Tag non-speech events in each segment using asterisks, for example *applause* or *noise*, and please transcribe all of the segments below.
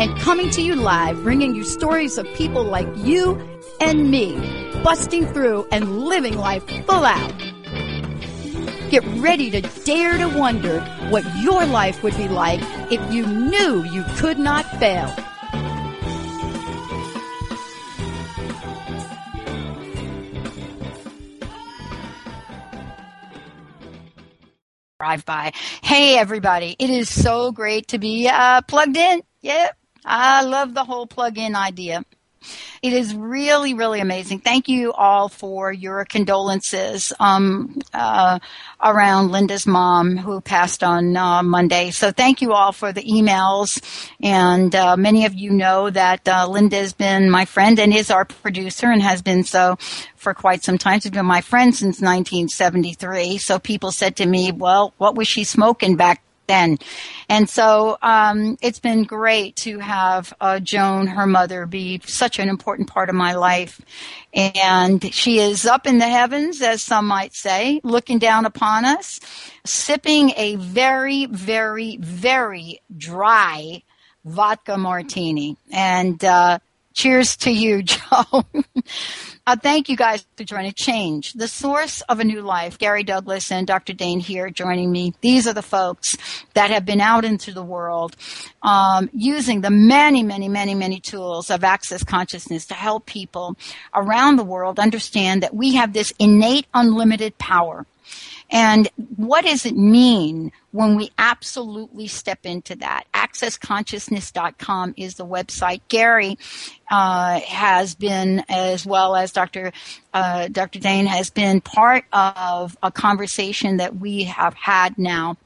and coming to you live, bringing you stories of people like you and me, busting through and living life full out. Get ready to dare to wonder what your life would be like if you knew you could not fail. Drive by. Hey, everybody. It is so great to be uh, plugged in. Yep. I love the whole plug-in idea. It is really, really amazing. Thank you all for your condolences um, uh, around Linda's mom who passed on uh, Monday. So thank you all for the emails. And uh, many of you know that uh, Linda has been my friend and is our producer and has been so for quite some time. She's been my friend since 1973. So people said to me, well, what was she smoking back then. And so um, it's been great to have uh, Joan, her mother, be such an important part of my life. And she is up in the heavens, as some might say, looking down upon us, sipping a very, very, very dry vodka martini. And uh, cheers to you, *laughs* Joe. Uh, thank you guys for joining Change, the source of a new life. Gary Douglas and Dr. Dain Heer joining me. These are the folks that have been out into the world um, using the many, many, many, many tools of access consciousness to help people around the world understand that we have this innate unlimited power and what does it mean when we absolutely step into that? AccessConsciousness.com is the website. Gary uh, has been, as well as Dr. Uh, Dr. Dain, has been part of a conversation that we have had now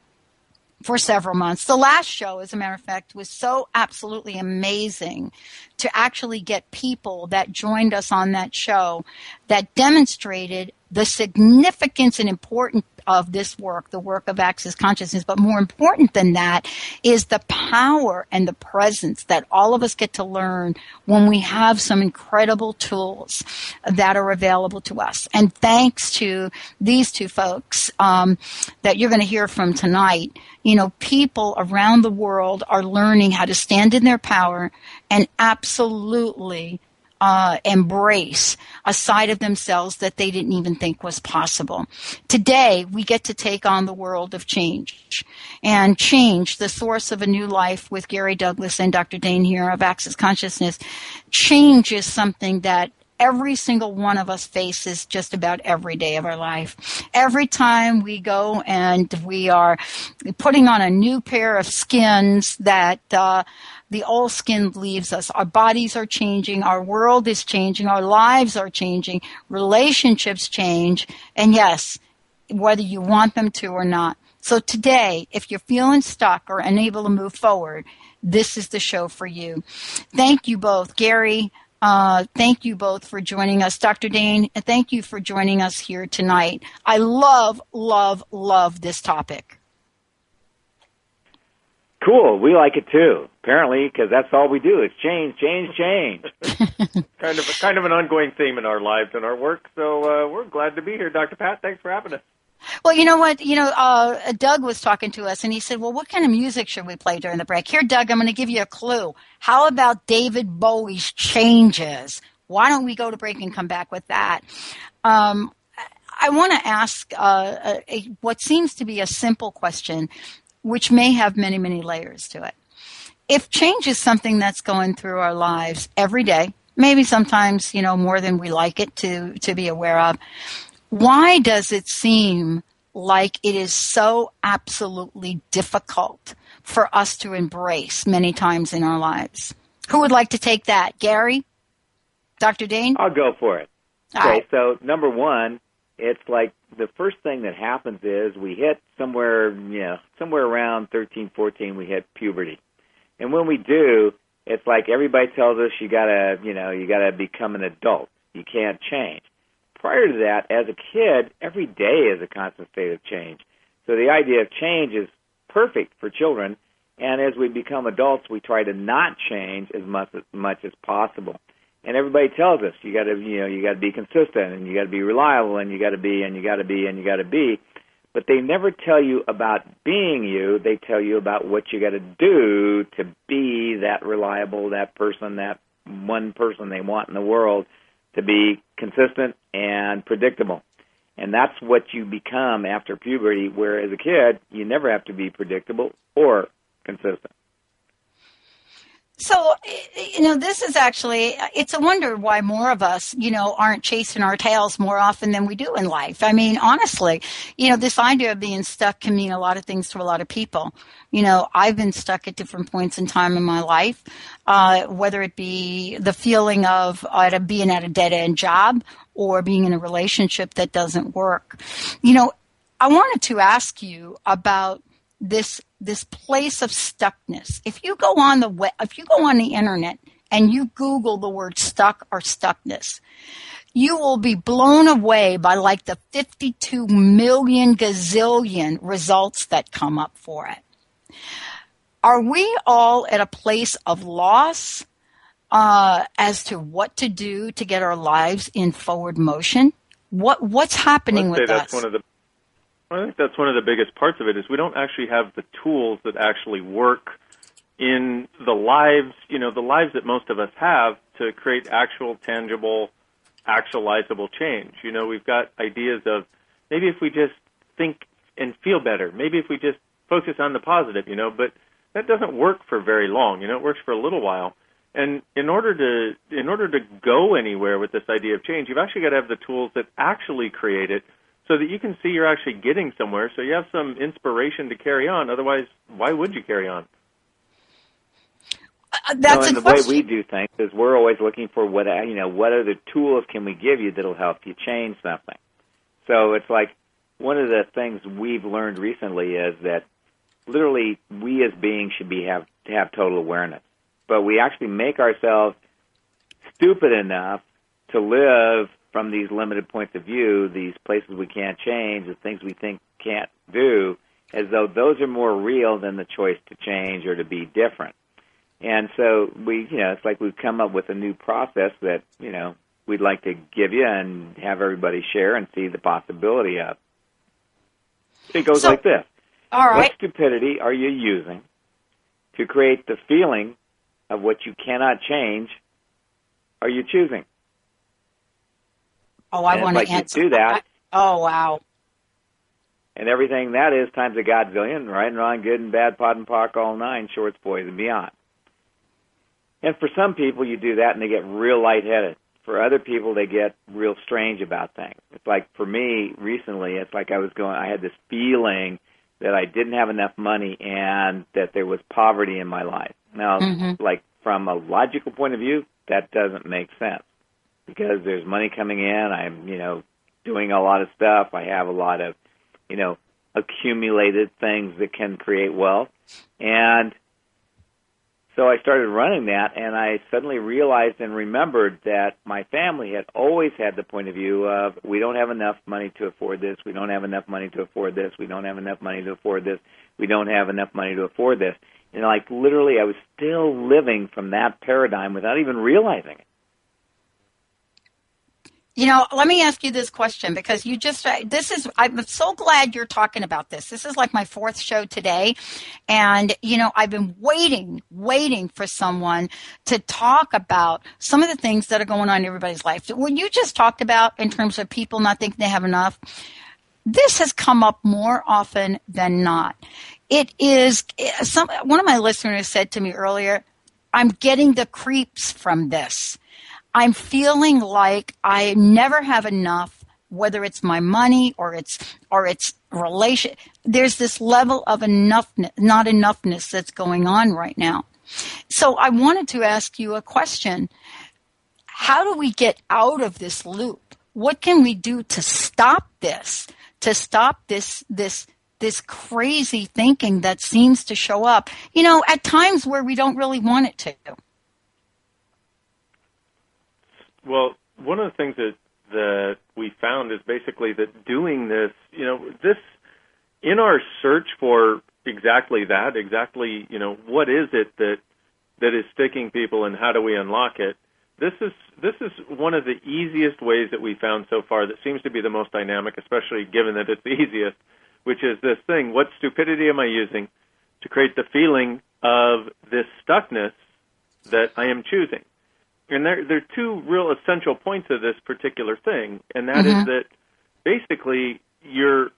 for several months. The last show, as a matter of fact, was so absolutely amazing to actually get people that joined us on that show that demonstrated the significance and importance of this work, the work of Access Consciousness. But more important than that is the power and the presence that all of us get to learn when we have some incredible tools that are available to us. And thanks to these two folks um, that you're going to hear from tonight, you know, people around the world are learning how to stand in their power and absolutely uh, embrace a side of themselves that they didn't even think was possible. Today, we get to take on the world of change and change the source of a new life with Gary Douglas and Dr. Dain Heer of Access Consciousness. Change is something that every single one of us faces just about every day of our life. Every time we go and we are putting on a new pair of skins that uh, the old skin leaves us. Our bodies are changing. Our world is changing. Our lives are changing. Relationships change. And yes, whether you want them to or not. So today, if you're feeling stuck or unable to move forward, this is the show for you. Thank you both, Gary. Uh, thank you both for joining us. Dr. Dain, thank you for joining us here tonight. I love, love, love this topic. Cool. We like it too. Apparently, because that's all we do. It's change, change, change. *laughs* kind of kind of an ongoing theme in our lives and our work. So uh, we're glad to be here, Dr. Pat. Thanks for having us. Well, you know what? You know, uh, Doug was talking to us, and he said, "Well, what kind of music should we play during the break?" Here, Doug, I'm going to give you a clue. How about David Bowie's "Changes"? Why don't we go to break and come back with that? Um, I want to ask uh, a, what seems to be a simple question which may have many, many layers to it. If change is something that's going through our lives every day, maybe sometimes, you know, more than we like it to, to be aware of, why does it seem like it is so absolutely difficult for us to embrace many times in our lives? Who would like to take that? Gary? Dr. Dain? I'll go for it. All okay, right. so number one, it's like the first thing that happens is we hit somewhere, you know, somewhere around 13, 14, we hit puberty. And when we do, it's like everybody tells us you gotta, you know, you gotta become an adult. You can't change. Prior to that, as a kid, every day is a constant state of change. So the idea of change is perfect for children. And as we become adults, we try to not change as much as much as possible. And everybody tells us you got to, you know, you got to be consistent and you got to be reliable and you got to be and you got to be and you got to be. But they never tell you about being you. They tell you about what you got to do to be that reliable, that person, that one person they want in the world to be consistent and predictable. And that's what you become after puberty, where as a kid, you never have to be predictable or consistent. So, you know, this is actually, it's a wonder why more of us, you know, aren't chasing our tails more often than we do in life. I mean, honestly, you know, this idea of being stuck can mean a lot of things to a lot of people. You know, I've been stuck at different points in time in my life, uh, whether it be the feeling of uh, being at a dead end job or being in a relationship that doesn't work. You know, I wanted to ask you about this this place of stuckness. If you go on the web, if you go on the internet and you Google the word stuck or stuckness, you will be blown away by like the 52 million gazillion results that come up for it. Are we all at a place of loss uh, as to what to do to get our lives in forward motion? What what's happening with that's us? one of the I think that's one of the biggest parts of it is we don't actually have the tools that actually work in the lives, you know, the lives that most of us have to create actual, tangible, actualizable change. You know, we've got ideas of maybe if we just think and feel better, maybe if we just focus on the positive, you know, but that doesn't work for very long. You know, it works for a little while. And in order to in order to go anywhere with this idea of change, you've actually got to have the tools that actually create it so that you can see you're actually getting somewhere so you have some inspiration to carry on otherwise why would you carry on Uh, that's no, and the question. way we do things is we're always looking for what you know what other tools can we give you that'll help you change something. So it's like one of the things we've learned recently is that literally we as beings should be have to have total awareness, but we actually make ourselves stupid enough to live from these limited points of view, these places we can't change, the things we think can't do, as though those are more real than the choice to change or to be different. And so we, you know, it's like we've come up with a new process that, you know, we'd like to give you and have everybody share and see the possibility of. It goes So- like this. All What stupidity are you using to create the feeling of what you cannot change are you choosing? Oh, I want like to answer. do that. I- oh, wow. And everything that is times a godzillion, right and wrong, good and bad, POD and POC, all nine, shorts, boys, and beyond. And for some people, you do that and they get real lightheaded. For other people, they get real strange about things. It's like for me recently, it's like I was going, I had this feeling that I didn't have enough money and that there was poverty in my life. Now, Mhm. like from a logical point of view, that doesn't make sense because there's money coming in. I'm, you know, doing a lot of stuff. I have a lot of, you know, accumulated things that can create wealth. And so I started running that and I suddenly realized and remembered that my family had always had the point of view of we don't have enough money to afford this, we don't have enough money to afford this, we don't have enough money to afford this, we don't have enough money to afford this. And like literally I was still living from that paradigm without even realizing it. You know, let me ask you this question because you just, uh, this is, I'm so glad you're talking about this. This is like my fourth show today. And, you know, I've been waiting, waiting for someone to talk about some of the things that are going on in everybody's life. What you just talked about in terms of people not thinking they have enough, this has come up more often than not. It is, eh, some, one of my listeners said to me earlier, I'm getting the creeps from this. I'm feeling like I never have enough, whether it's my money or it's or it's relation. There's this level of enough, not enoughness that's going on right now. So I wanted to ask you a question. How do we get out of this loop? What can we do to stop this? To stop this, this, this crazy thinking that seems to show up, you know, at times where we don't really want it to. Well, one of the things that that we found is basically that doing this, you know, this in our search for exactly that, exactly, you know, what is it that that is sticking people and how do we unlock it? This is this is one of the easiest ways that we found so far that seems to be the most dynamic, especially given that it's the *laughs* easiest, which is this thing, what stupidity am I using to create the feeling of this stuckness that I am choosing? And there there are two real essential points of this particular thing, and that Mhm. is that basically you're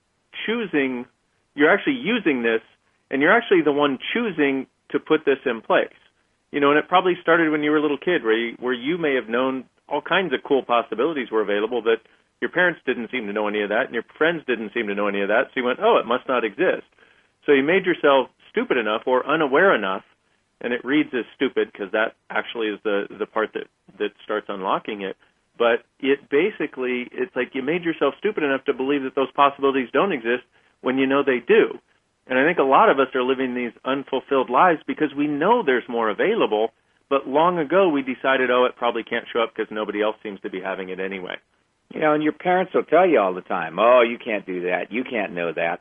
choosing, you're actually using this, and you're actually the one choosing to put this in place. You know, and it probably started when you were a little kid, where you, where you may have known all kinds of cool possibilities were available, but your parents didn't seem to know any of that, and your friends didn't seem to know any of that. So you went, oh, it must not exist. So you made yourself stupid enough or unaware enough and it reads as stupid because that actually is the the part that that starts unlocking it. But it basically it's like you made yourself stupid enough to believe that those possibilities don't exist when you know they do. And I think a lot of us are living these unfulfilled lives because we know there's more available, but long ago we decided, oh, it probably can't show up because nobody else seems to be having it anyway. You know, and your parents will tell you all the time, "Oh, you can't do that. You can't know that."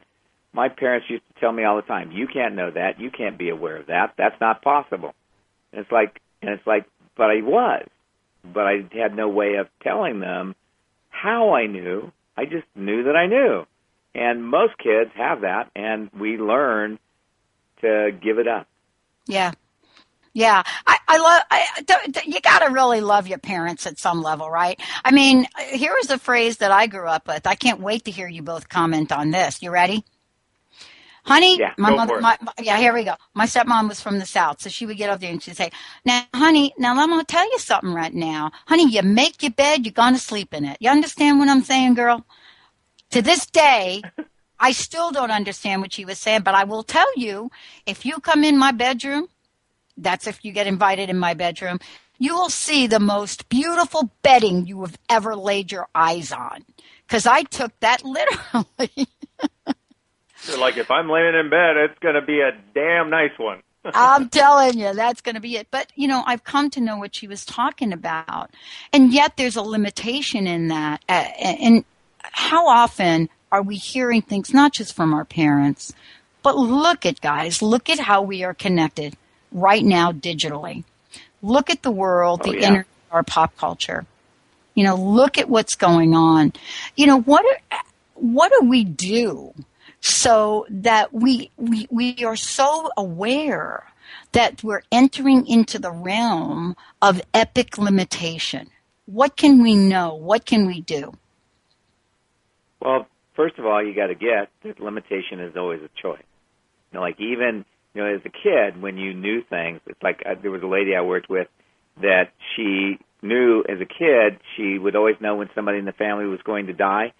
My parents used to tell me all the time, "You can't know that. You can't be aware of that. That's not possible." And it's like, and it's like, but I was, but I had no way of telling them how I knew. I just knew that I knew. And most kids have that, and we learn to give it up. Yeah. Yeah, I, I love. I, you got to really love your parents at some level, right? I mean, here is a phrase that I grew up with. I can't wait to hear you both comment on this. You ready? Honey, Yeah, my mother, my, my- yeah, here we go. My stepmom was from the South, so she would get up there and she'd say, now, honey, now I'm going to tell you something right now. Honey, you make your bed, you're going to sleep in it. You understand what I'm saying, girl? To this day, *laughs* I still don't understand what she was saying, but I will tell you, if you come in my bedroom, that's if you get invited in my bedroom, you will see the most beautiful bedding you have ever laid your eyes on. Cause I took that *laughs* literally. Like, if I'm laying in bed, it's going to be a damn nice one. *laughs* I'm telling you, that's going to be it. But, you know, I've come to know what she was talking about. And yet there's a limitation in that. And how often are we hearing things, not just from our parents, but look at guys, look at how we are connected right now digitally. Look at the world, Oh, the yeah. internet, our pop culture. You know, look at what's going on. You know, what what do we do so that we, we, we are so aware that we're entering into the realm of epic limitation? What can we know? What can we do? Well, first of all, you got to get that limitation is always a choice. You know, like even you know, as a kid, when you knew things, it's like uh, there was a lady I worked with that she knew as a kid she would always know when somebody in the family was going to die.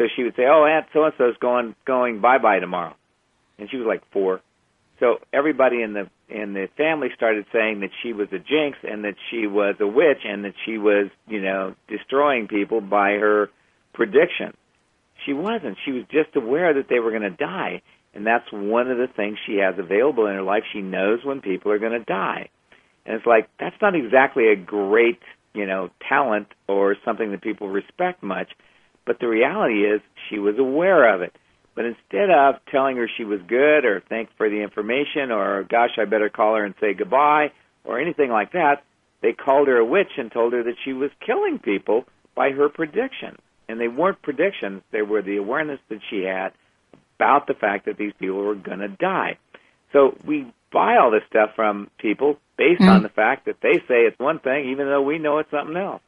So she would say, "Oh, Aunt so and so's going going bye bye tomorrow," and she was like four. So everybody in the in the family started saying that she was a jinx and that she was a witch and that she was, you know, destroying people by her prediction. She wasn't. She was just aware that they were going to die, and that's one of the things she has available in her life. She knows when people are going to die, and it's like that's not exactly a great, you know, talent or something that people respect much. But the reality is, she was aware of it. But instead of telling her she was good or thank for the information or gosh, I better call her and say goodbye or anything like that, they called her a witch and told her that she was killing people by her predictions. And they weren't predictions, they were the awareness that she had about the fact that these people were going to die. So we buy all this stuff from people based on mm-hmm. the fact that they say it's one thing even though we know it's something else.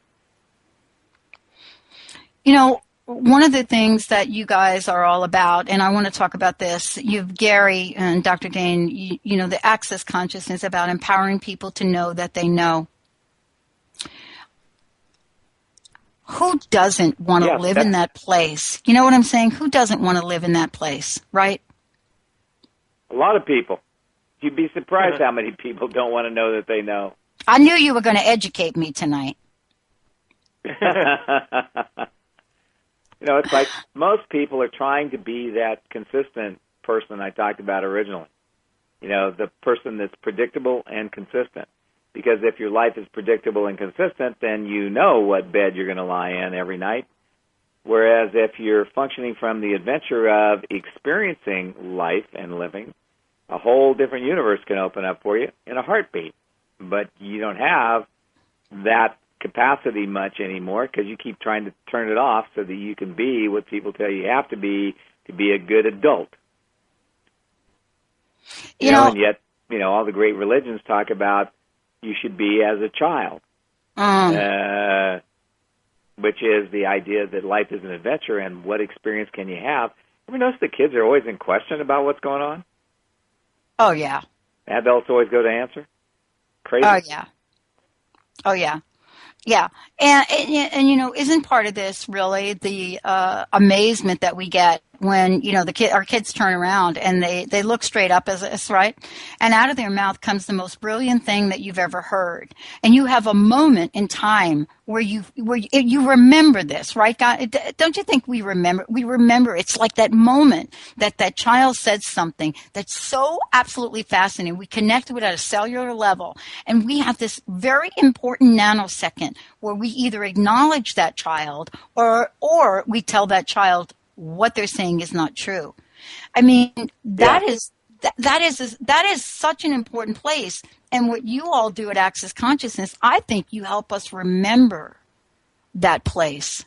You know, one of the things that you guys are all about, and I want to talk about this, you've Gary and Dr. Dain, you, you know, the access consciousness about empowering people to know that they know. Who doesn't want to Yeah, live in that place? You know what I'm saying? Who doesn't want to live in that place, right? A lot of people. You'd be surprised how many people don't want to know that they know. I knew you were going to educate me tonight. *laughs* you know, it's like most people are trying to be that consistent person I talked about originally. You know, the person that's predictable and consistent. Because if your life is predictable and consistent, then you know what bed you're going to lie in every night. Whereas if you're functioning from the adventure of experiencing life and living, a whole different universe can open up for you in a heartbeat. But you don't have that capacity much anymore because you keep trying to turn it off so that you can be what people tell you you have to be to be a good adult. You, You know, know- and yet, you know, all the great religions talk about you should be as a child, Um, uh, which is the idea that life is an adventure and what experience can you have. Ever notice the kids are always in question about what's going on? oh yeah. Adults always go to answer. Crazy. Oh yeah. Oh yeah. Yeah, and, and and you know, isn't part of this really the uh, amazement that we get when you know the kid, our kids turn around and they they look straight up as us, right? And out of their mouth comes the most brilliant thing that you've ever heard, and you have a moment in time where you where you, you remember this, right? God, don't you think we remember? We remember. It's like that moment that that child said something that's so absolutely fascinating. We connect with it at a cellular level, and we have this very important nanosecond where we either acknowledge that child or or we tell that child what they're saying is not true. I mean, that Yeah. is that, that is that is such an important place. And what you all do at Access Consciousness, I think you help us remember that place.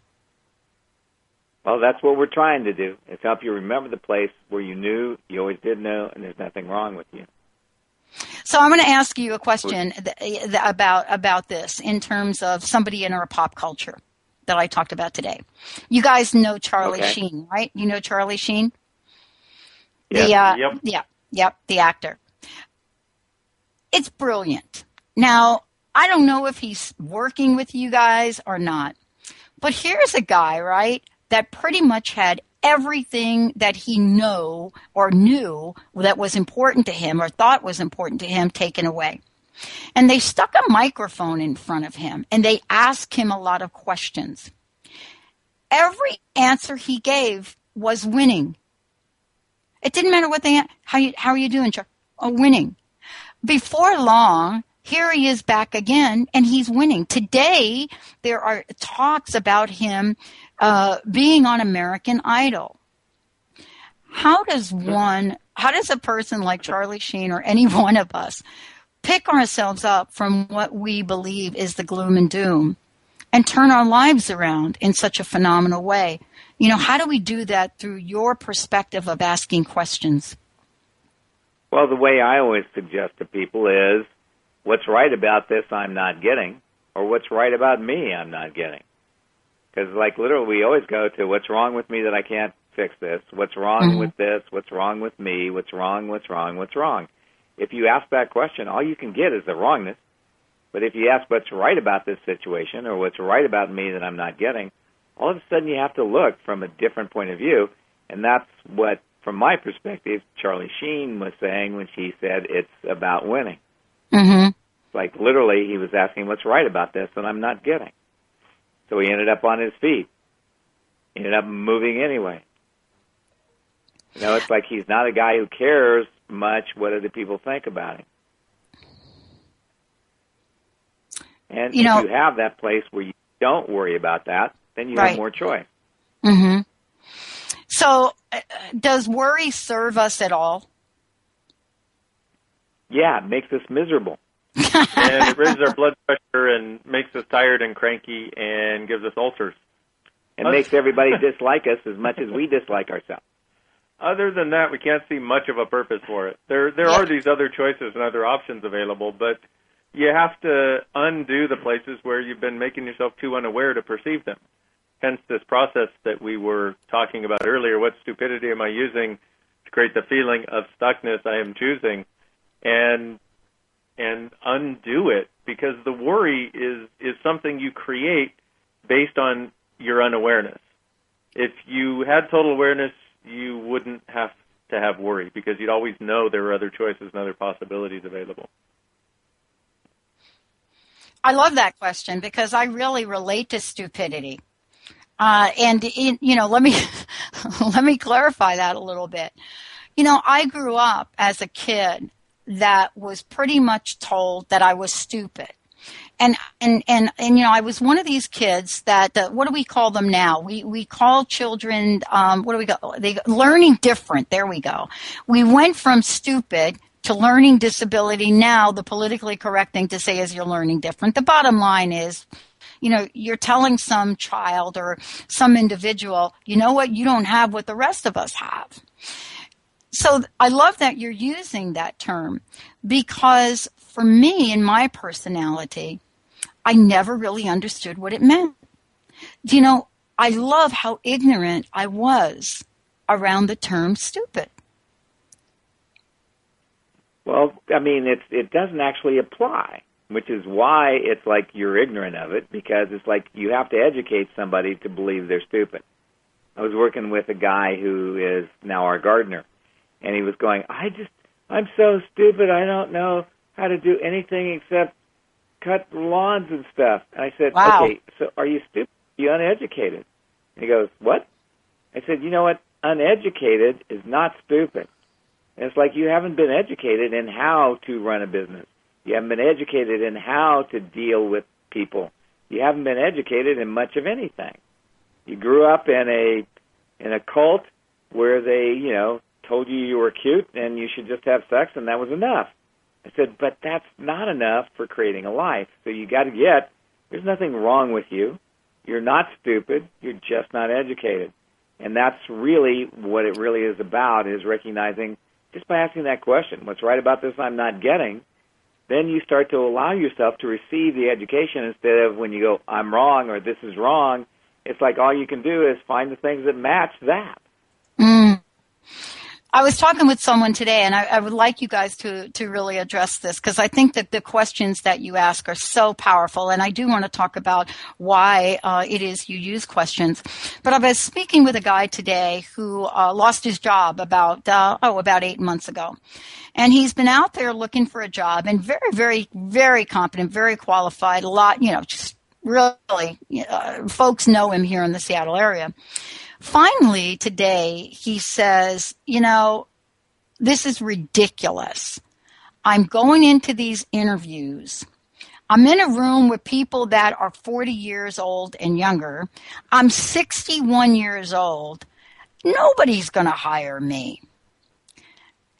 Well, that's what we're trying to do. Is help you remember the place where you knew, you always did know, and there's nothing wrong with you. So I'm going to ask you a question th- th- about about this in terms of somebody in our pop culture that I talked about today. You guys know Charlie Okay. Sheen, right? You know Charlie Sheen? Yes. The uh, Yep. yeah, yep, the actor. It's brilliant. Now, I don't know if he's working with you guys or not. But here's a guy, right, that pretty much had everything that he know or knew that was important to him or thought was important to him taken away. And they stuck a microphone in front of him and they asked him a lot of questions. Every answer he gave was winning. It didn't matter what they how you how are you doing, Chuck? Oh, winning. Before long, here he is back again, and he's winning. Today, there are talks about him uh, being on American Idol. How does one, how does a person like Charlie Sheen or any *laughs* one of us pick ourselves up from what we believe is the gloom and doom and turn our lives around in such a phenomenal way? You know, how do we do that through your perspective of asking questions? Well, the way I always suggest to people is what's right about this I'm not getting, or what's right about me I'm not getting. Because, like, literally, we always go to what's wrong with me that I can't fix this, what's wrong Mhm. with this, what's wrong with me, what's wrong, what's wrong, what's wrong. If you ask that question, all you can get is the wrongness. But if you ask what's right about this situation, or what's right about me that I'm not getting, all of a sudden you have to look from a different point of view, and that's what, from my perspective, Charlie Sheen was saying when she said it's about winning. Mm-hmm. Like literally, he was asking what's right about this that I'm not getting. So he ended up on his feet. Ended up moving anyway. You know, it's like he's not a guy who cares much what other people think about him. And You if know- you have that place where you don't worry about that, then you Right. have more choice. Mm-hmm. So, uh, does worry serve us at all? Yeah, it makes us miserable. *laughs* and it raises our blood pressure and makes us tired and cranky and gives us ulcers. and Us- makes everybody *laughs* dislike us as much as we dislike ourselves. Other than that, we can't see much of a purpose for it. There, there Yeah. are these other choices and other options available, but you have to undo the places where you've been making yourself too unaware to perceive them. Hence, this process that we were talking about earlier. What stupidity am I using to create the feeling of stuckness I am choosing, and and undo it because the worry is is something you create based on your unawareness. If you had total awareness, you wouldn't have to have worry because you'd always know there were other choices and other possibilities available. I love that question because I really relate to stupidity. Uh, and in, you know, let me *laughs* let me clarify that a little bit. You know, I grew up as a kid that was pretty much told that I was stupid. And, and, and, and, you know, I was one of these kids that, uh, what do we call them now? We, we call children, um, what do we go? They, learning different. There we go. We went from stupid to learning disability. Now the politically correct thing to say is you're learning different. The bottom line is, you know, you're telling some child or some individual, you know what, you don't have what the rest of us have. So I love that you're using that term because for me in my personality, I never really understood what it meant. You know, I love how ignorant I was around the term stupid. Well, I mean, it's it doesn't actually apply, which is why it's like you're ignorant of it because it's like you have to educate somebody to believe they're stupid. I was working with a guy who is now our gardener, and he was going, "I just, I'm so stupid. I don't know how to do anything except cut lawns and stuff." And I said, Wow. "Okay, so are you stupid? Are you uneducated?" And he goes, "What?" I said, "You know what? Uneducated is not stupid. And it's like you haven't been educated in how to run a business. You haven't been educated in how to deal with people. You haven't been educated in much of anything. You grew up in a in a cult where they, you know, told you you were cute and you should just have sex and that was enough. I said, but that's not enough for creating a life. So you got to get there's nothing wrong with you. You're not stupid. You're just not educated. And that's really what it really is about is recognizing just by asking that question, what's right about this I'm not getting, then you start to allow yourself to receive the education instead of when you go, I'm wrong or this is wrong. It's like all you can do is find the things that match that. I was talking with someone today, and I, I would like you guys to to really address this because I think that the questions that you ask are so powerful, and I do want to talk about why uh, it is you use questions. But I was speaking with a guy today who uh, lost his job about uh, oh about eight months ago, and he's been out there looking for a job and very very very competent, very qualified, a lot you know just really uh, folks know him here in the Seattle area. Finally, today, he says, you know, this is ridiculous. I'm going into these interviews. I'm in a room with people that are 40 years old and younger. I'm 61 years old. Nobody's going to hire me.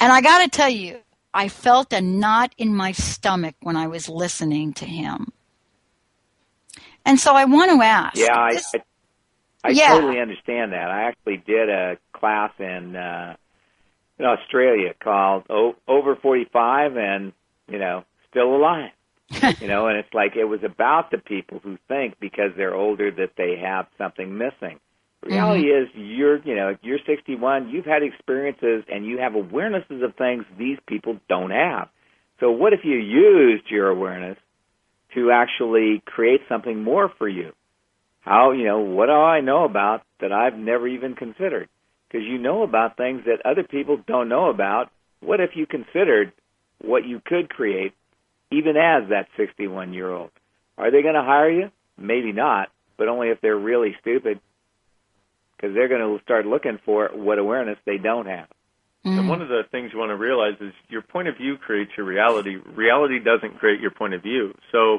And I got to tell you, I felt a knot in my stomach when I was listening to him. And so I want to ask. Yeah, I, this- I, I Yeah. totally understand that. I actually did a class in uh, in Australia called o- Over 45 and, you know, Still Alive. *laughs* you know, and it's like it was about the people who think because they're older that they have something missing. The reality is you're, you know, you're 61, you've had experiences and you have awarenesses of things these people don't have. So what if you used your awareness to actually create something more for you? How, you know, what do I know about that I've never even considered? Because you know about things that other people don't know about. What if you considered what you could create even as that 61 year old? Are they going to hire you? Maybe not, but only if they're really stupid. Because they're going to start looking for what awareness they don't have. And mm-hmm. one of the things you want to realize is your point of view creates your reality. Reality doesn't create your point of view. So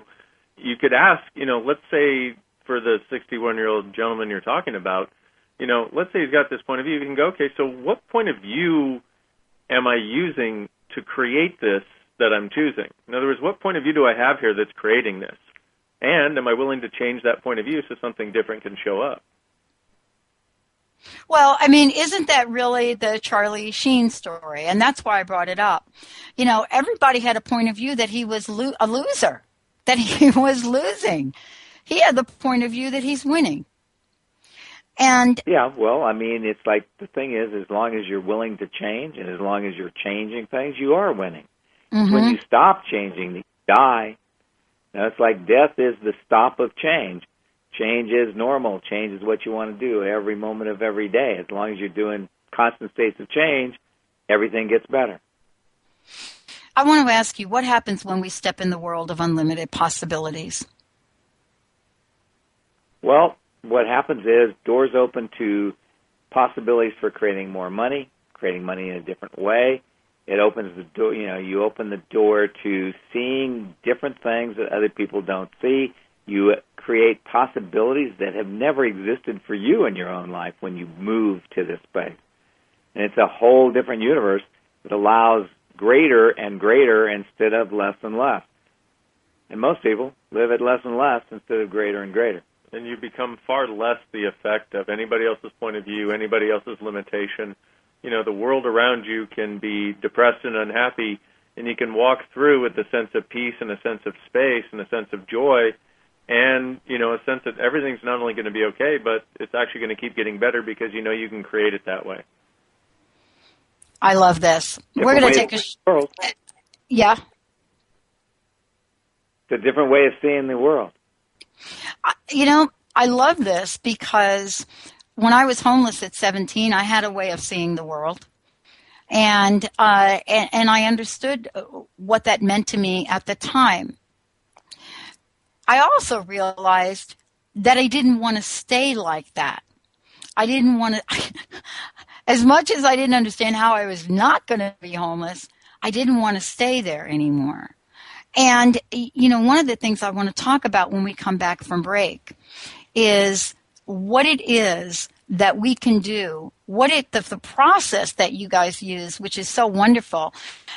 you could ask, you know, let's say for the 61 year old gentleman you're talking about, you know, let's say he's got this point of view. You can go, okay, so what point of view am I using to create this that I'm choosing? In other words, what point of view do I have here that's creating this? And am I willing to change that point of view so something different can show up? Well, I mean, isn't that really the Charlie Sheen story? And that's why I brought it up. You know, everybody had a point of view that he was lo- a loser, that he *laughs* was losing. He had the point of view that he's winning. And Yeah, well, I mean, it's like the thing is, as long as you're willing to change and as long as you're changing things, you are winning. mhm. When you stop changing, you die. Now, it's like death is the stop of change. Change is normal. Change is what you want to do every moment of every day. As long as you're doing constant states of change, everything gets better. I want to ask you what happens when we step in the world of unlimited possibilities? Well, what happens is doors open to possibilities for creating more money, creating money in a different way. It opens the door, you know, you open the door to seeing different things that other people don't see. You create possibilities that have never existed for you in your own life when you move to this space. And it's a whole different universe that allows greater and greater instead of less and less. And most people live at less and less instead of greater and greater. And you become far less the effect of anybody else's point of view, anybody else's limitation. You know, the world around you can be depressed and unhappy, and you can walk through with a sense of peace and a sense of space and a sense of joy and you know a sense that everything's not only going to be okay but it's actually going to keep getting better because you know you can create it that way I love this. Different We're going to take a. Sh- world. yeah. It's a different way of seeing the world. You know, I love this because when I was homeless at 17, I had a way of seeing the world. And, uh, and, and I understood what that meant to me at the time. I also realized that I didn't want to stay like that. I didn't want to, *laughs* as much as I didn't understand how I was not going to be homeless, I didn't want to stay there anymore. And, you know, one of the things I want to talk about when we come back from break is what it is that we can do, what it, the, the process that you guys use, which is so wonderful,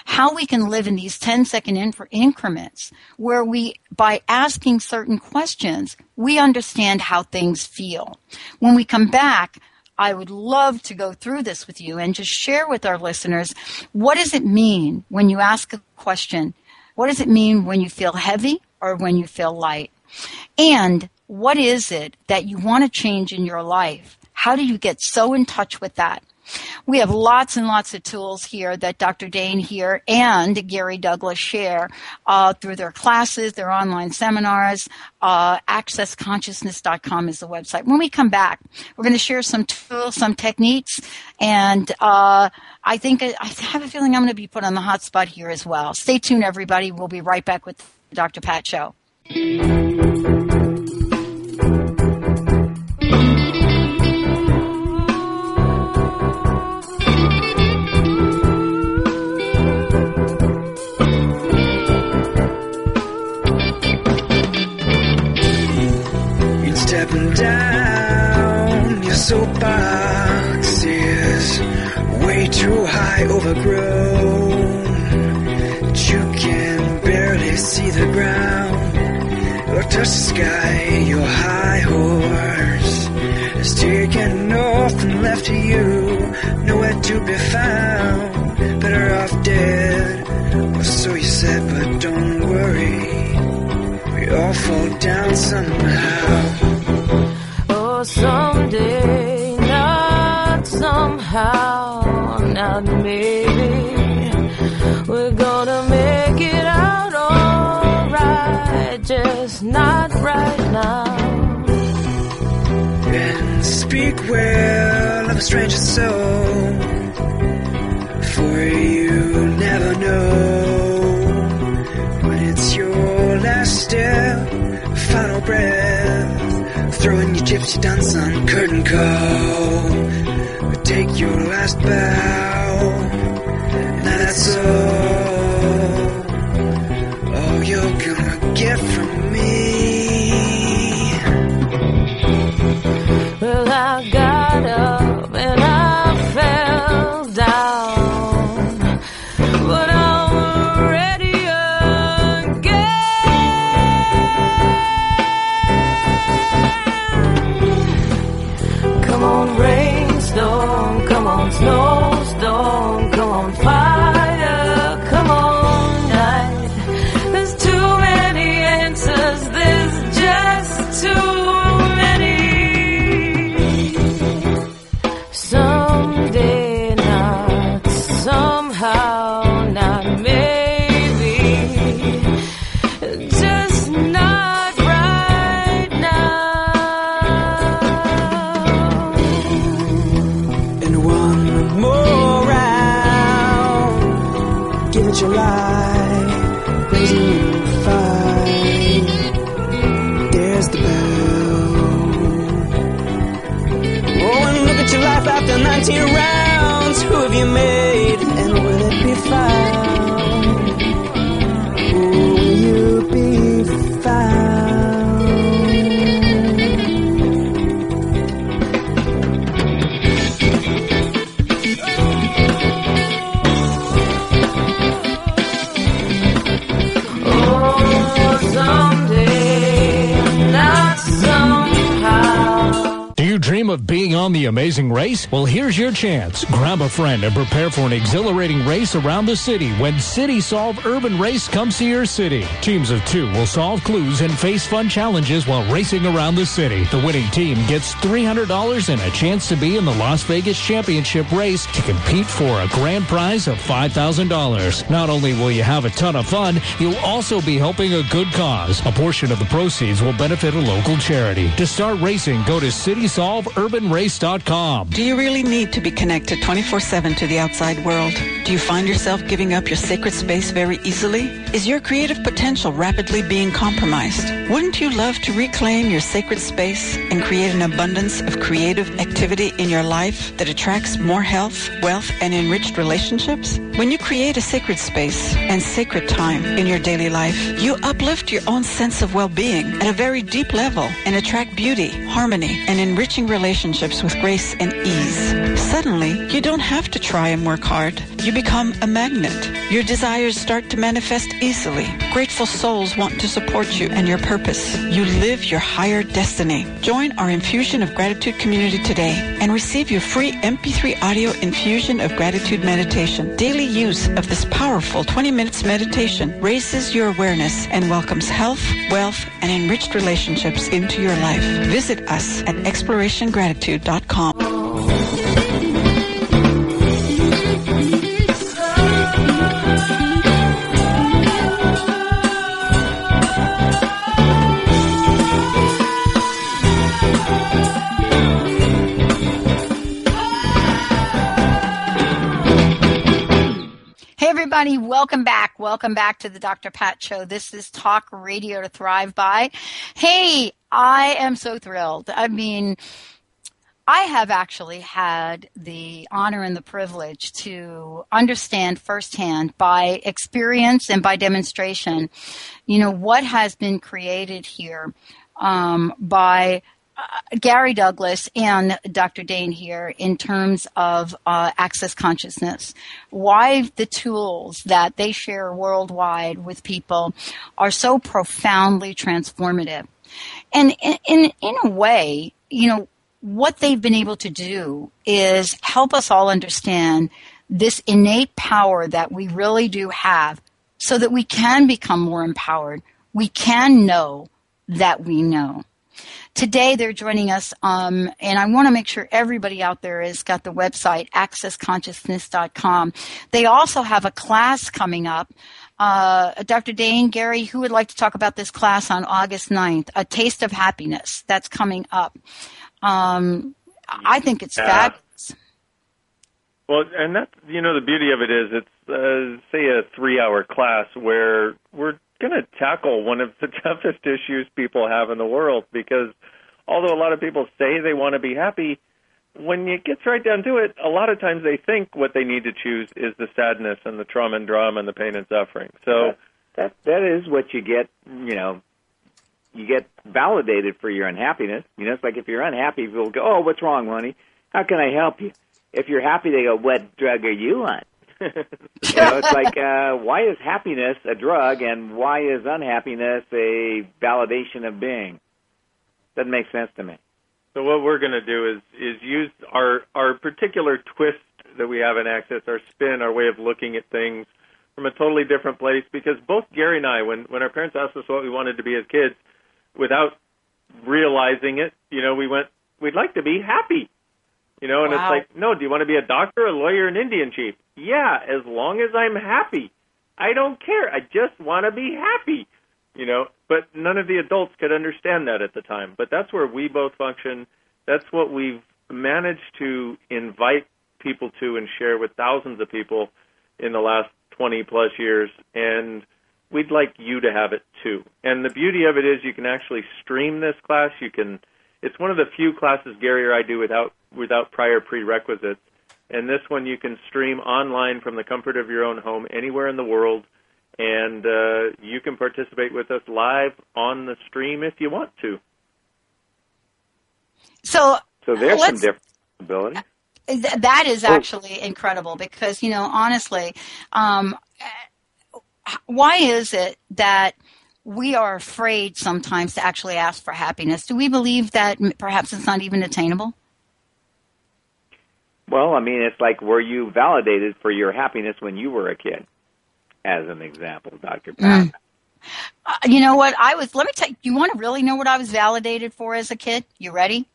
how we can live in these 10 second increments where we, by asking certain questions, we understand how things feel. When we come back, I would love to go through this with you and just share with our listeners what does it mean when you ask a question? What does it mean when you feel heavy or when you feel light? And what is it that you want to change in your life? How do you get so in touch with that? We have lots and lots of tools here that Dr. Dain Heer and Gary Douglas share uh, through their classes, their online seminars. Uh, accessconsciousness.com is the website. When we come back, we're going to share some tools, some techniques, and uh, I think I have a feeling I'm going to be put on the hot spot here as well. Stay tuned, everybody. We'll be right back with Dr. Pat Show. Stranger's soul. For you never know when it's your last step, final breath. Throwing your gypsy dance on curtain call. Take your last bow. Amazing race? Well, here's your chance. Grab a friend and prepare for an exhilarating race around the city when City Solve Urban Race comes to your city. Teams of two will solve clues and face fun challenges while racing around the city. The winning team gets $300 and a chance to be in the Las Vegas Championship race to compete for a grand prize of $5,000. Not only will you have a ton of fun, you'll also be helping a good cause. A portion of the proceeds will benefit a local charity. To start racing, go to citysolveurbanrace.com. Do you really need to be connected 24-7 to the outside world? Do you find yourself giving up your sacred space very easily? Is your creative potential rapidly being compromised? Wouldn't you love to reclaim your sacred space and create an abundance of creative activity in your life that attracts more health, wealth, and enriched relationships? When you create a sacred space and sacred time in your daily life, you uplift your own sense of well-being at a very deep level and attract beauty, harmony, and enriching relationships with grace and ease. Suddenly, you don't have to try and work hard. You become a magnet. Your desires start to manifest easily. Grateful souls want to support you and your purpose. You live your higher destiny. Join our Infusion of Gratitude community today and receive your free MP3 audio infusion of gratitude meditation. Daily use of this powerful 20 minutes meditation raises your awareness and welcomes health, wealth, and enriched relationships into your life. Visit us at explorationgratitude.com. Hey, everybody, welcome back. Welcome back to the Dr. Pat Show. This is Talk Radio to Thrive By. Hey, I am so thrilled. I mean, I have actually had the honor and the privilege to understand firsthand by experience and by demonstration, you know, what has been created here um, by uh, Gary Douglas and Dr. Dain Heer in terms of uh, access consciousness. Why the tools that they share worldwide with people are so profoundly transformative. And in, in, in a way, you know, what they've been able to do is help us all understand this innate power that we really do have so that we can become more empowered. We can know that we know. Today they're joining us, um, and I want to make sure everybody out there has got the website accessconsciousness.com. They also have a class coming up. Uh, Dr. Dain, Gary, who would like to talk about this class on August 9th? A Taste of Happiness. That's coming up. Um, I think it's Yeah. fabulous. Well, and that's you know the beauty of it is it's uh, say a three-hour class where we're going to tackle one of the *laughs* toughest issues people have in the world because although a lot of people say they want to be happy, when it gets right down to it, a lot of times they think what they need to choose is the sadness and the trauma and drama and the pain and suffering. So that that is what you get. You know, you get validated for your unhappiness. You know, it's like if you're unhappy, people go, "Oh, what's wrong, honey? How can I help you?" If you're happy, they go, "What drug are you on?" *laughs* you know, it's like, uh, why is happiness a drug, and why is unhappiness a validation of being? Doesn't make sense to me. So what we're going to do is is use our our particular twist that we have in Access, our spin, our way of looking at things from a totally different place. Because both Gary and I, when when our parents asked us what we wanted to be as kids, without realizing it, you know, we went, we'd like to be happy. You know, and Wow. it's like, no, do you want to be a doctor, a lawyer, an Indian chief? Yeah, as long as I'm happy. I don't care. I just want to be happy. You know, but none of the adults could understand that at the time. But that's where we both function. That's what we've managed to invite people to and share with thousands of people in the last 20 plus years. And we'd like you to have it too. And the beauty of it is you can actually stream this class. You can It's one of the few classes Gary or I do without without prior prerequisites. And this one you can stream online from the comfort of your own home anywhere in the world, and uh, you can participate with us live on the stream if you want to. So, So there's some different abilities. Th- that is actually incredible because you know honestly um, why is it that we are afraid sometimes to actually ask for happiness do we believe that perhaps it's not even attainable Well, I mean, it's like were you validated for your happiness when you were a kid? As an example, Dr. Pat. Mm. uh, you know what i was let me tell you you want to really know what i was validated for as a kid you ready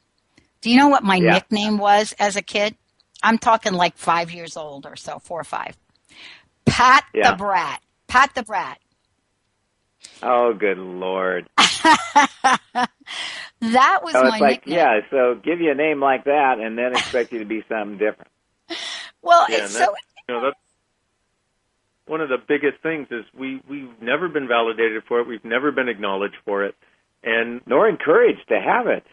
do you know what my Yeah. nickname was as a kid i'm talking like five years old or so four or five pat Yeah. the brat pat the brat Oh, good lord! *laughs* that was So my like, nickname yeah. So give you a name like that, and then expect you to be something different. Well, Yeah, it's so you know that's one of the biggest things is we we've never been validated for it. We've never been acknowledged for it, and Nor encouraged to have it.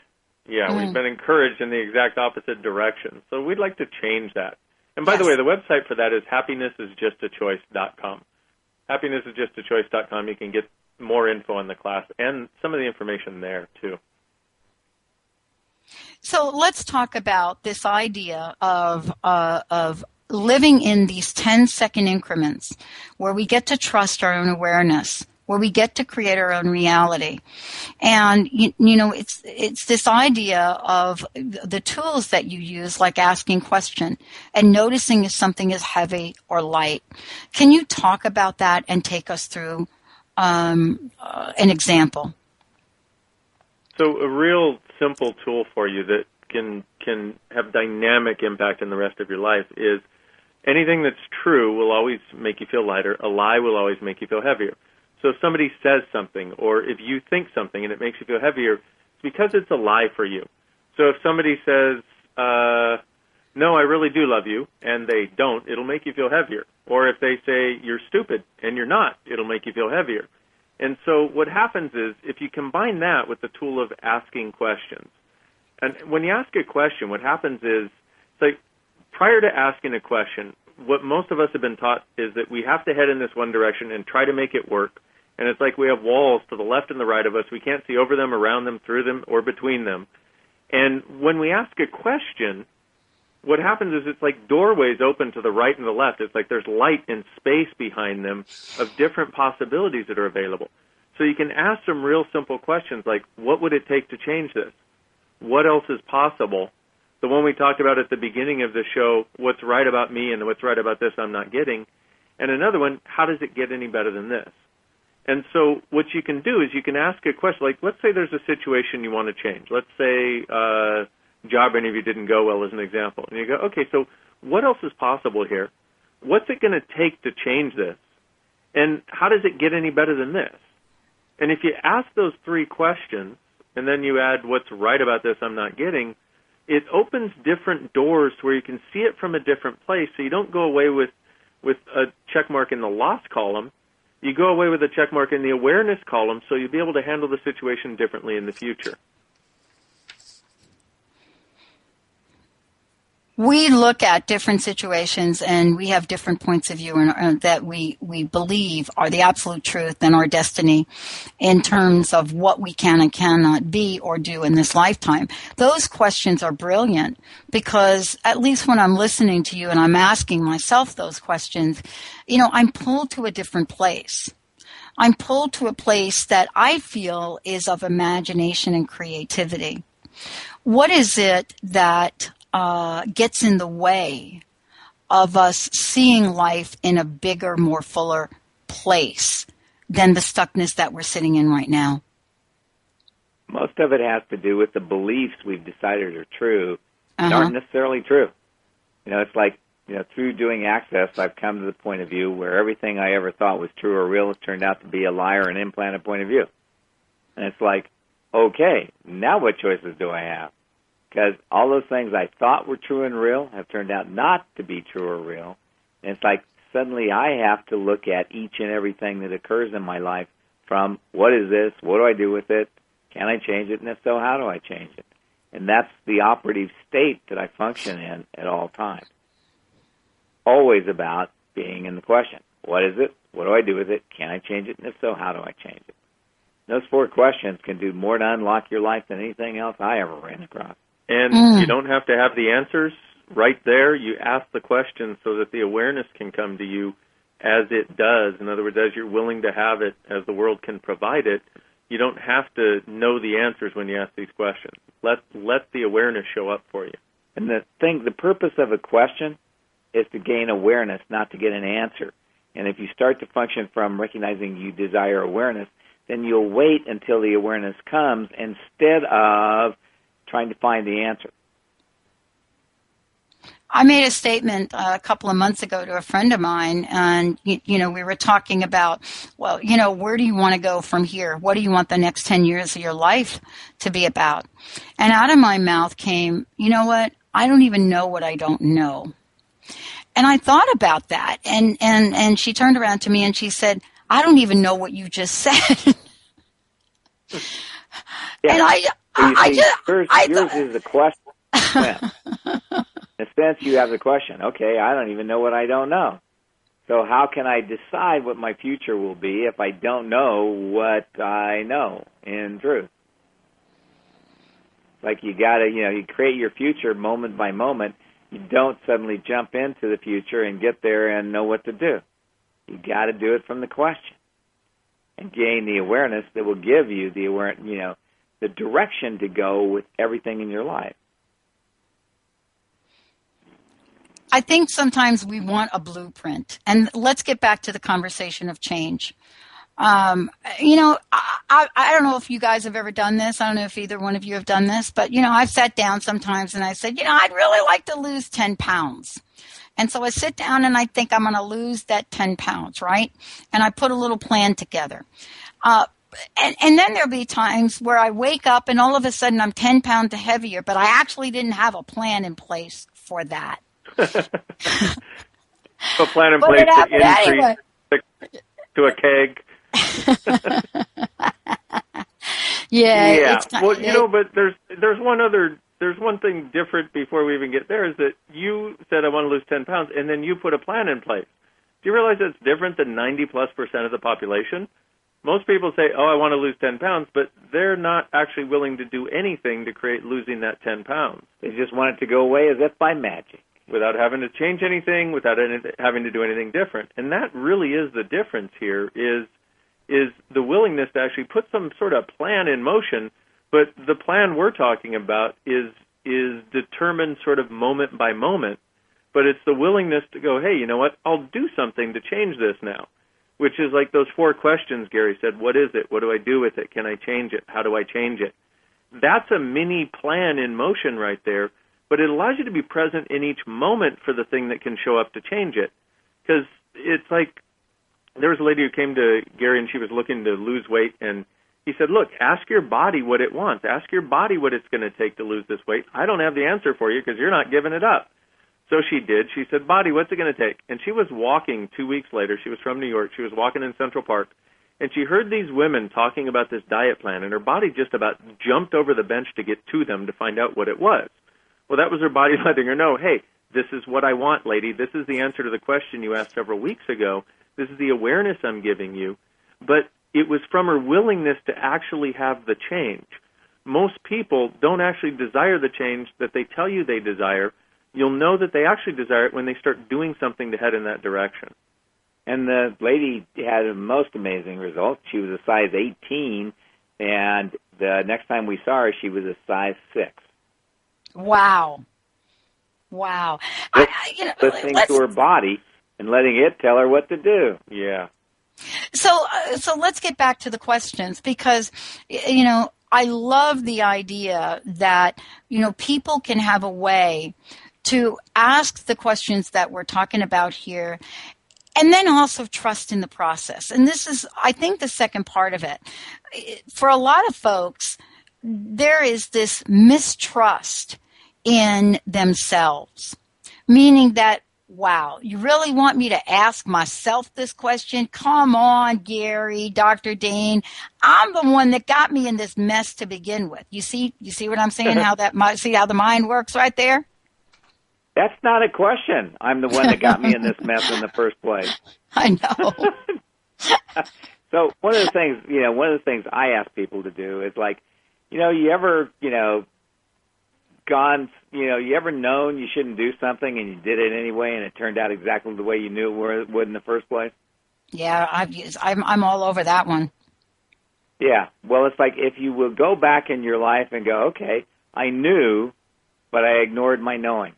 yeah, Mm. we've been encouraged in the exact opposite direction. So we'd like to change that. And by the way, the website for that is happinessisjustachoice.com. Happinessisjustachoice.com. You can get more info on the class and some of the information there too. so let's talk about this idea of uh, of living in these 10 second increments where we get to trust our own awareness where we get to create our own reality and you, you know it's it's this idea of the tools that you use like asking question and noticing if something is heavy or light can you talk about that and take us through um, uh, an example So a real simple tool for you that can can have dynamic impact in the rest of your life is anything that's true will always make you feel lighter. A lie will always make you feel heavier. So if somebody says something or if you think something and it makes you feel heavier, it's because it's a lie for you. So if somebody says, uh, no, I really do love you, and they don't, it'll make you feel heavier. Or if they say you're stupid and you're not, it'll make you feel heavier. And so what happens is if you combine that with the tool of asking questions, and when you ask a question, what happens is, it's like prior to asking a question, what most of us have been taught is that we have to head in this one direction and try to make it work. And it's like we have walls to the left and the right of us. We can't see over them, around them, through them, or between them. And when we ask a question, what happens is it's like doorways open to the right and the left. It's like there's light and space behind them of different possibilities that are available. So you can ask some real simple questions like, what would it take to change this? What else is possible? The one we talked about at the beginning of the show, what's right about me and what's right about this I'm not getting. And another one, how does it get any better than this? And so what you can do is you can ask a question, like let's say there's a situation you want to change. Let's say uh, job interview didn't go well as an example. And you go, okay, so what else is possible here? What's it going to take to change this? And how does it get any better than this? And if you ask those three questions, and then you add what's right about this I'm not getting, it opens different doors to where you can see it from a different place. So you don't go away with with a check mark in the lost column. You go away with a check mark in the awareness column, so you'll be able to handle the situation differently in the future. We look at different situations and we have different points of view and, uh, that we, we believe are the absolute truth and our destiny in terms of what we can and cannot be or do in this lifetime. Those questions are brilliant because at least when I'm listening to you and I'm asking myself those questions, you know, I'm pulled to a different place. I'm pulled to a place that I feel is of imagination and creativity. What is it that uh, gets in the way of us seeing life in a bigger, more fuller place than the stuckness that we're sitting in right now? Most of it has to do with the beliefs we've decided are true Uh-huh. aren't necessarily true. You know, it's like, you know, through doing access, I've come to the point of view where everything I ever thought was true or real has turned out to be a lie or an implanted point of view. And it's like, okay, now what choices do I have? Because all those things I thought were true and real have turned out not to be true or real. And it's like suddenly I have to look at each and everything that occurs in my life from what is this? What do I do with it? Can I change it? And if so, how do I change it? And that's the operative state that I function in at all times. Always about being in the question. What is it? What do I do with it? Can I change it? And if so, how do I change it? Those four questions can do more to unlock your life than anything else I ever ran across. And Mm. you don't have to have the answers right there. You ask the question so that the awareness can come to you as it does. In other words, as you're willing to have it, as the world can provide it, you don't have to know the answers when you ask these questions. Let let the awareness show up for you. And the thing, the purpose of a question is to gain awareness, not to get an answer. And if you start to function from recognizing you desire awareness, then you'll wait until the awareness comes instead of trying to find the answer. I made a statement uh, a couple of months ago to a friend of mine, and you, you know we were talking about, well, you know, where do you want to go from here? What do you want the next ten years of your life to be about? And out of my mouth came, you know what? I don't even know what I don't know. And I thought about that, and and and she turned around to me and she said, I don't even know what you just *laughs* said. Yeah. And I, So I, you I just, yours, I yours is the question. *laughs* In a sense, you have the question. Okay, I don't even know what I don't know. So how can I decide what my future will be if I don't know what I know in truth? Like you gotta, you know, you create your future moment by moment. You don't suddenly jump into the future and get there and know what to do. You gotta do it from the question gain the awareness that will give you the aware, you know, the direction to go with everything in your life. I think sometimes we want a blueprint. And let's get back to the conversation of change. Um, you know, I, I, I don't know if you guys have ever done this. I don't know if either one of you have done this, but you know, I've sat down sometimes and I said, you know, I'd really like to lose 10 pounds. And so I sit down and I think I'm going to lose that 10 pounds, right? And I put a little plan together. Uh, and, and then there'll be times where I wake up and all of a sudden I'm 10 pounds heavier, but I actually didn't have a plan in place for that. *laughs* A plan in But place to increase anyway. to a keg. *laughs* Yeah. yeah. Well, you know, but there's there's one other there's one thing different before we even get there is that you said I want to lose 10 pounds and then you put a plan in place. Do you realize that's different than 90 plus percent of the population? Most people say, "Oh, I want to lose 10 pounds," but they're not actually willing to do anything to create losing that 10 pounds They just want it to go away as if by magic. without having to change anything, without any, having to do anything different. And that really is the difference here is is the willingness to actually put some sort of plan in motion, but the plan we're talking about is is determined sort of moment by moment, but it's the willingness to go, "Hey, you know what? I'll do something to change this now." Which is like those four questions Gary said, what is it? What do I do with it? Can I change it? How do I change it? That's a mini plan in motion right there but it allows you to be present in each moment for the thing that can show up to change it. Because it's like there was a lady who came to Gary and she was looking to lose weight, and he said, "Look, ask your body what it wants. Ask your body what it's going to take to lose this weight. I don't have the answer for you because you're not giving it up." So she did. She said, "Body, what's it going to take?" And she was walking two weeks later. She was from New York. She was walking in Central Park, and she heard these women talking about this diet plan, and her body just about jumped over the bench to get to them to find out what it was. Well, that was her body *laughs* letting her know, hey, this is what I want, lady. This is the answer to the question you asked several weeks ago. This is the awareness I'm giving you. But it was from her willingness to actually have the change. Most people don't actually desire the change that they tell you they desire. You'll know that they actually desire it when they start doing something to head in that direction. And the lady had a most amazing result. She was a size 18, and the next time we saw her, she was a size 6. wow. Wow. I, I, you know, Listening to her body and letting it tell her what to do. Yeah. So, uh, so let's get back to the questions because, you know, I love the idea that, you know, people can have a way to ask the questions that we're talking about here and then also trust in the process. And this is, I think, the second part of it. For a lot of folks, there is this mistrust in themselves, meaning that Wow. You really want me to ask myself this question? Come on, Gary, Dr. Dain. I'm the one that got me in this mess to begin with. You see, you see what I'm saying? *laughs* how that might see how the mind works right there? That's not a question. I'm the one that got me in this mess in the first place. *laughs* I know. *laughs* so one of the things, you know, one of the things I ask people to do is like, you know, you ever, you know, gone, you know, you ever known you shouldn't do something and you did it anyway and it turned out exactly the way you knew it would in the first place? Yeah, I've used, I'm I'm all over that one. Yeah. Well, it's like if you will go back in your life and go, okay, I knew, but I ignored my knowing.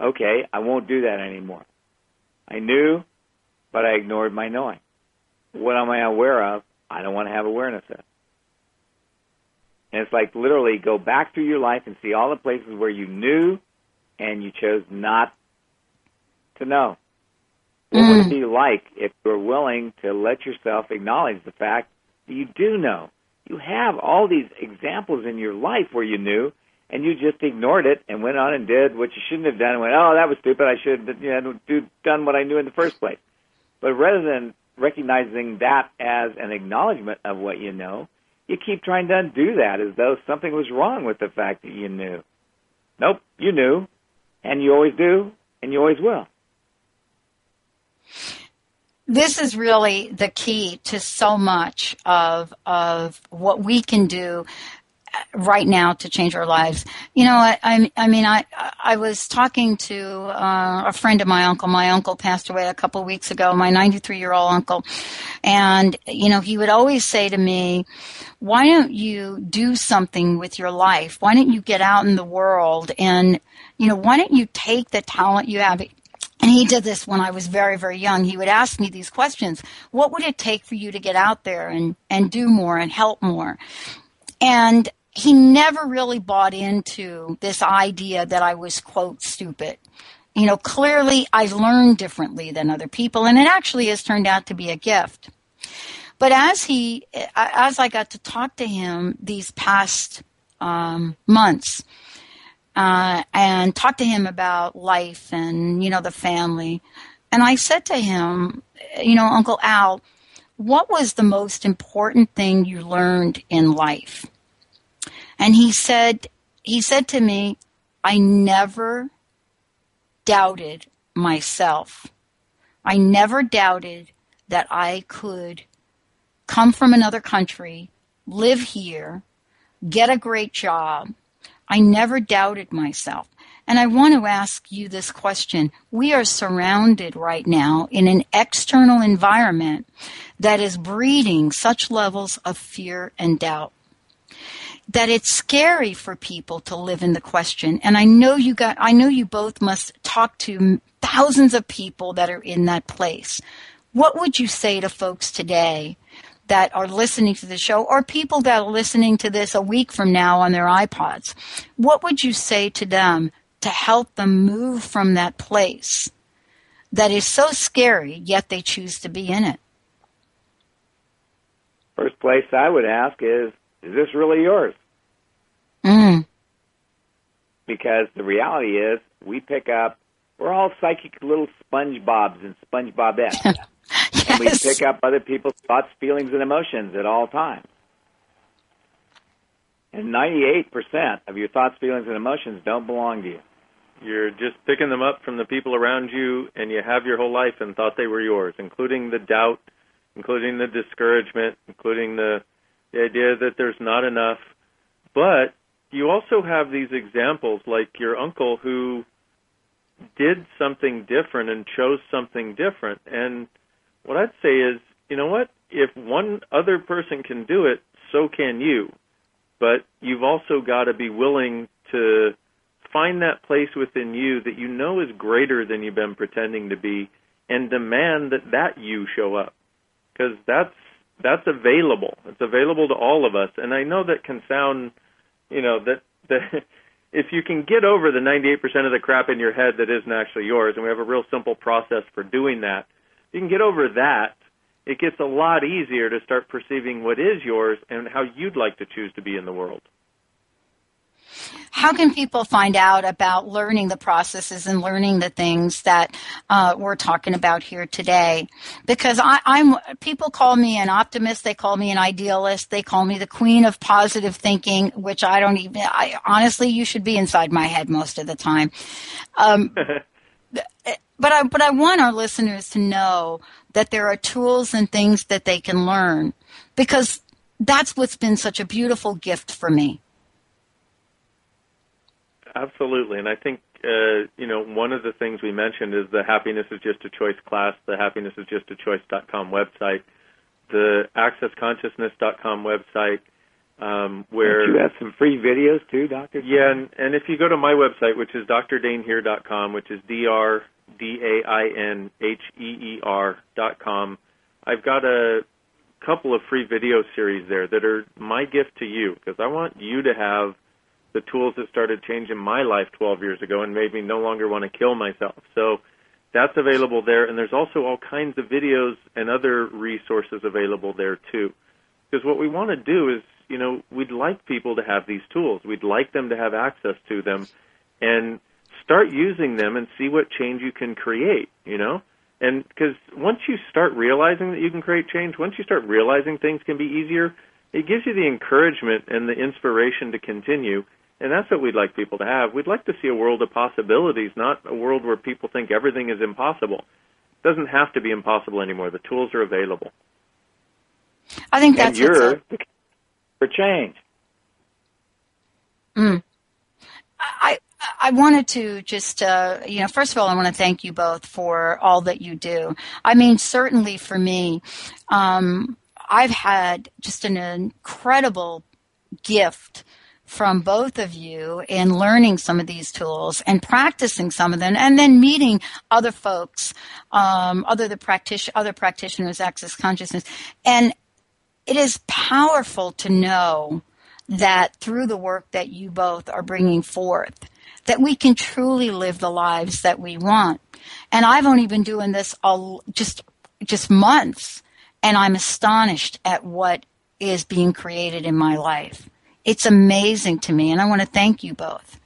Okay, I won't do that anymore. I knew, but I ignored my knowing. What am I aware of? I don't want to have awareness of. And it's like literally go back through your life and see all the places where you knew and you chose not to know. What mm. would it be like if you were willing to let yourself acknowledge the fact that you do know? You have all these examples in your life where you knew and you just ignored it and went on and did what you shouldn't have done and went, oh, that was stupid. I should have you know, do, done what I knew in the first place. But rather than recognizing that as an acknowledgement of what you know, you keep trying to undo that as though something was wrong with the fact that you knew. Nope, you knew, and you always do, and you always will. This is really the key to so much of of what we can do right now to change our lives. You know, I, I, I mean, I, I was talking to uh, a friend of my uncle. My uncle passed away a couple weeks ago, my 93 year old uncle. And, you know, he would always say to me, why don't you do something with your life? Why don't you get out in the world and, you know, why don't you take the talent you have? And he did this when I was very, very young. He would ask me these questions. What would it take for you to get out there and, and do more and help more? And he never really bought into this idea that I was, quote, stupid. You know, clearly I learned differently than other people, and it actually has turned out to be a gift. But as he, as I got to talk to him these past um, months, uh, and talk to him about life and you know the family, and I said to him, you know, Uncle Al, what was the most important thing you learned in life? And he said, he said to me, I never doubted myself. I never doubted that I could come from another country, live here, get a great job. I never doubted myself. And I want to ask you this question. We are surrounded right now in an external environment that is breeding such levels of fear and doubt that it's scary for people to live in the question. And I know you got, I know you both must talk to thousands of people that are in that place. What would you say to folks today that are listening to the show or people that are listening to this a week from now on their iPods? What would you say to them to help them move from that place that is so scary, yet they choose to be in it? First place I would ask is is this really yours? Mm. Because the reality is, we pick up, we're all psychic little SpongeBobs and SpongeBobettes. yes. *laughs* And we pick up other people's thoughts, feelings, and emotions at all times. And 98% of your thoughts, feelings, and emotions don't belong to you. You're just picking them up from the people around you, and you have your whole life and thought they were yours, including the doubt, including the discouragement, including the the idea that there's not enough. But you also have these examples like your uncle who did something different and chose something different. And what I'd say is, you know what? If one other person can do it, so can you. But you've also got to be willing to find that place within you that you know is greater than you've been pretending to be and demand that that you show up. Because that's that's available. It's available to all of us, and I know that can sound, you know, that that *laughs* if you can get over the 98% of the crap in your head that isn't actually yours, and we have a real simple process for doing that, if you can get over that. It gets a lot easier to start perceiving what is yours and how you'd like to choose to be in the world. How can people find out about learning the processes and learning the things that uh, we're talking about here today? Because I, I'm people call me an optimist, they call me an idealist, they call me the queen of positive thinking, which I don't even. I honestly, you should be inside my head most of the time. Um, *laughs* but I but I want our listeners to know that there are tools and things that they can learn because that's what's been such a beautiful gift for me. Absolutely, and I think uh, you know one of the things we mentioned is the happiness is just a choice class, the happiness is just a choice.com website, the accessconsciousness.com website, um, where Don't you have some free videos too, Doctor. yeah, and, and if you go to my website, which is drdainheer.com, which is d r d a i n h e e r dot com, I've got a couple of free video series there that are my gift to you because I want you to have the tools that started changing my life 12 years ago and made me no longer want to kill myself. So that's available there, and there's also all kinds of videos and other resources available there too. Because what we want to do is, you know, we'd like people to have these tools. We'd like them to have access to them, and start using them and see what change you can create. You know, and because once you start realizing that you can create change, once you start realizing things can be easier, it gives you the encouragement and the inspiration to continue. And that's what we'd like people to have. We'd like to see a world of possibilities, not a world where people think everything is impossible. It doesn't have to be impossible anymore. The tools are available. I think and that's you're what's for change. Mm. I I wanted to just uh, you know first of all I want to thank you both for all that you do. I mean certainly for me, um, I've had just an incredible gift from both of you in learning some of these tools and practicing some of them, and then meeting other folks, um, other the practitioner, other practitioners, access consciousness, and it is powerful to know that through the work that you both are bringing forth, that we can truly live the lives that we want. And I've only been doing this all just just months, and I'm astonished at what is being created in my life. It's amazing to me, and I want to thank you both.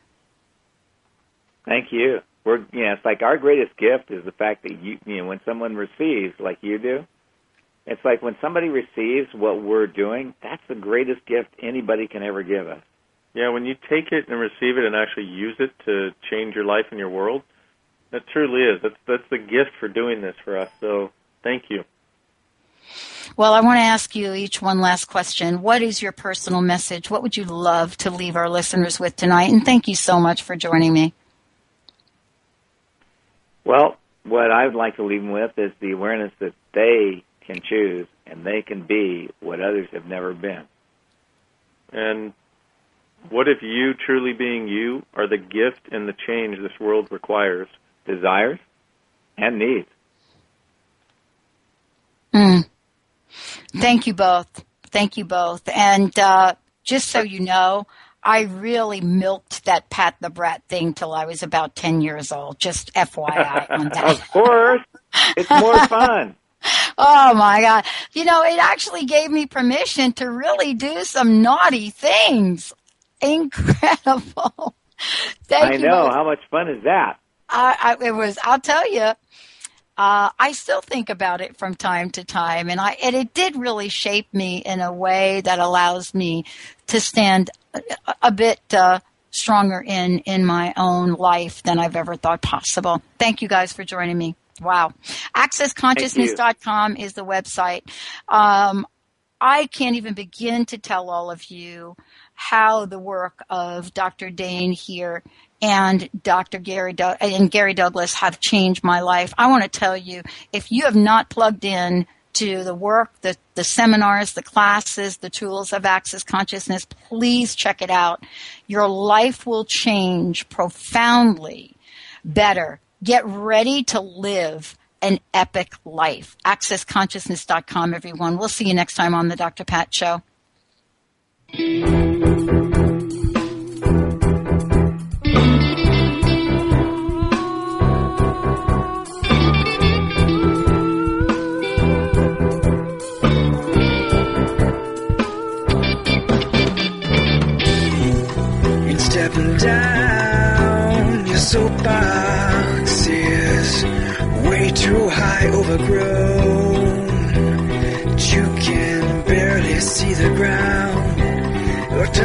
Thank you. We're yeah, it's like our greatest gift is the fact that you you know when someone receives like you do, it's like when somebody receives what we're doing, that's the greatest gift anybody can ever give us. Yeah, when you take it and receive it and actually use it to change your life and your world, that truly is. That's that's the gift for doing this for us. So thank you. Well, I want to ask you each one last question. What is your personal message? What would you love to leave our listeners with tonight? And thank you so much for joining me. Well, what I would like to leave them with is the awareness that they can choose and they can be what others have never been. And what if you, truly being you, are the gift and the change this world requires? Desires and needs. Mm. Thank you both. Thank you both. And uh, just so you know, I really milked that Pat the Brat thing till I was about 10 years old. Just FYI *laughs* on that. of course. It's more *laughs* fun. Oh my God. You know, it actually gave me permission to really do some naughty things. Incredible. *laughs* Thank you. I you know. both. How much fun is that? I, I, it was, I'll tell you, uh, I still think about it from time to time, and I and it did really shape me in a way that allows me to stand a, a bit uh, stronger in in my own life than I've ever thought possible. Thank you guys for joining me. Wow, accessconsciousness.com is the website. Um, I can't even begin to tell all of you how the work of Dr. Dain Heer and Dr. Gary and Gary Douglas have changed my life. I want to tell you, if you have not plugged in to the work, the, the seminars, the classes, the tools of Access Consciousness, please check it out. Your life will change profoundly better. Get ready to live an epic life. AccessConsciousness.com, everyone. We'll see you next time on the Dr. Pat Show.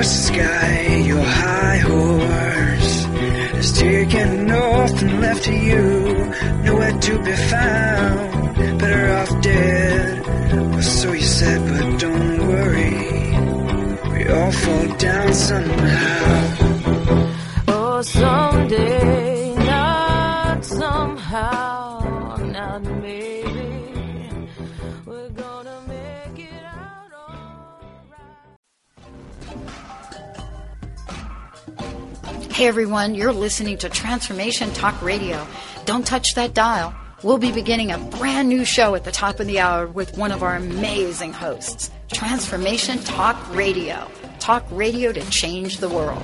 The sky. Your high horse is taken north and left to you, nowhere to be found. Better off dead, or so you said, but don't worry. We all fall down somehow. Oh, someday, not somehow, Hey everyone, you're listening to Transformation Talk Radio. Don't touch that dial. We'll be beginning a brand new show at the top of the hour with one of our amazing hosts. Transformation Talk Radio. Talk radio to change the world.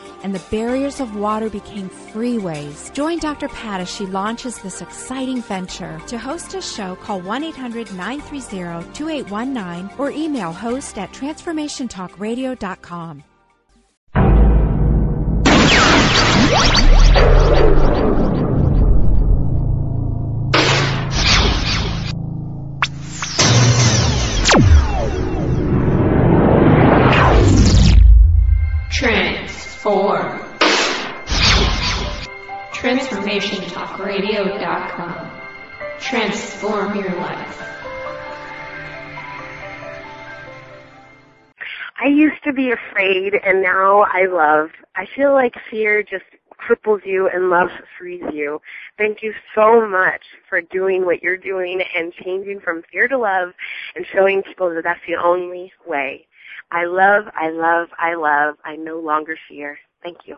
and the barriers of water became freeways. Join Dr. Pat as she launches this exciting venture. To host a show, call 1 800 930 2819 or email host at transformationtalkradio.com. TransformationTalkRadio.com. Transform your life. I used to be afraid and now I love. I feel like fear just cripples you and love frees you. Thank you so much for doing what you're doing and changing from fear to love and showing people that that's the only way. I love, I love, I love. I no longer fear. Thank you.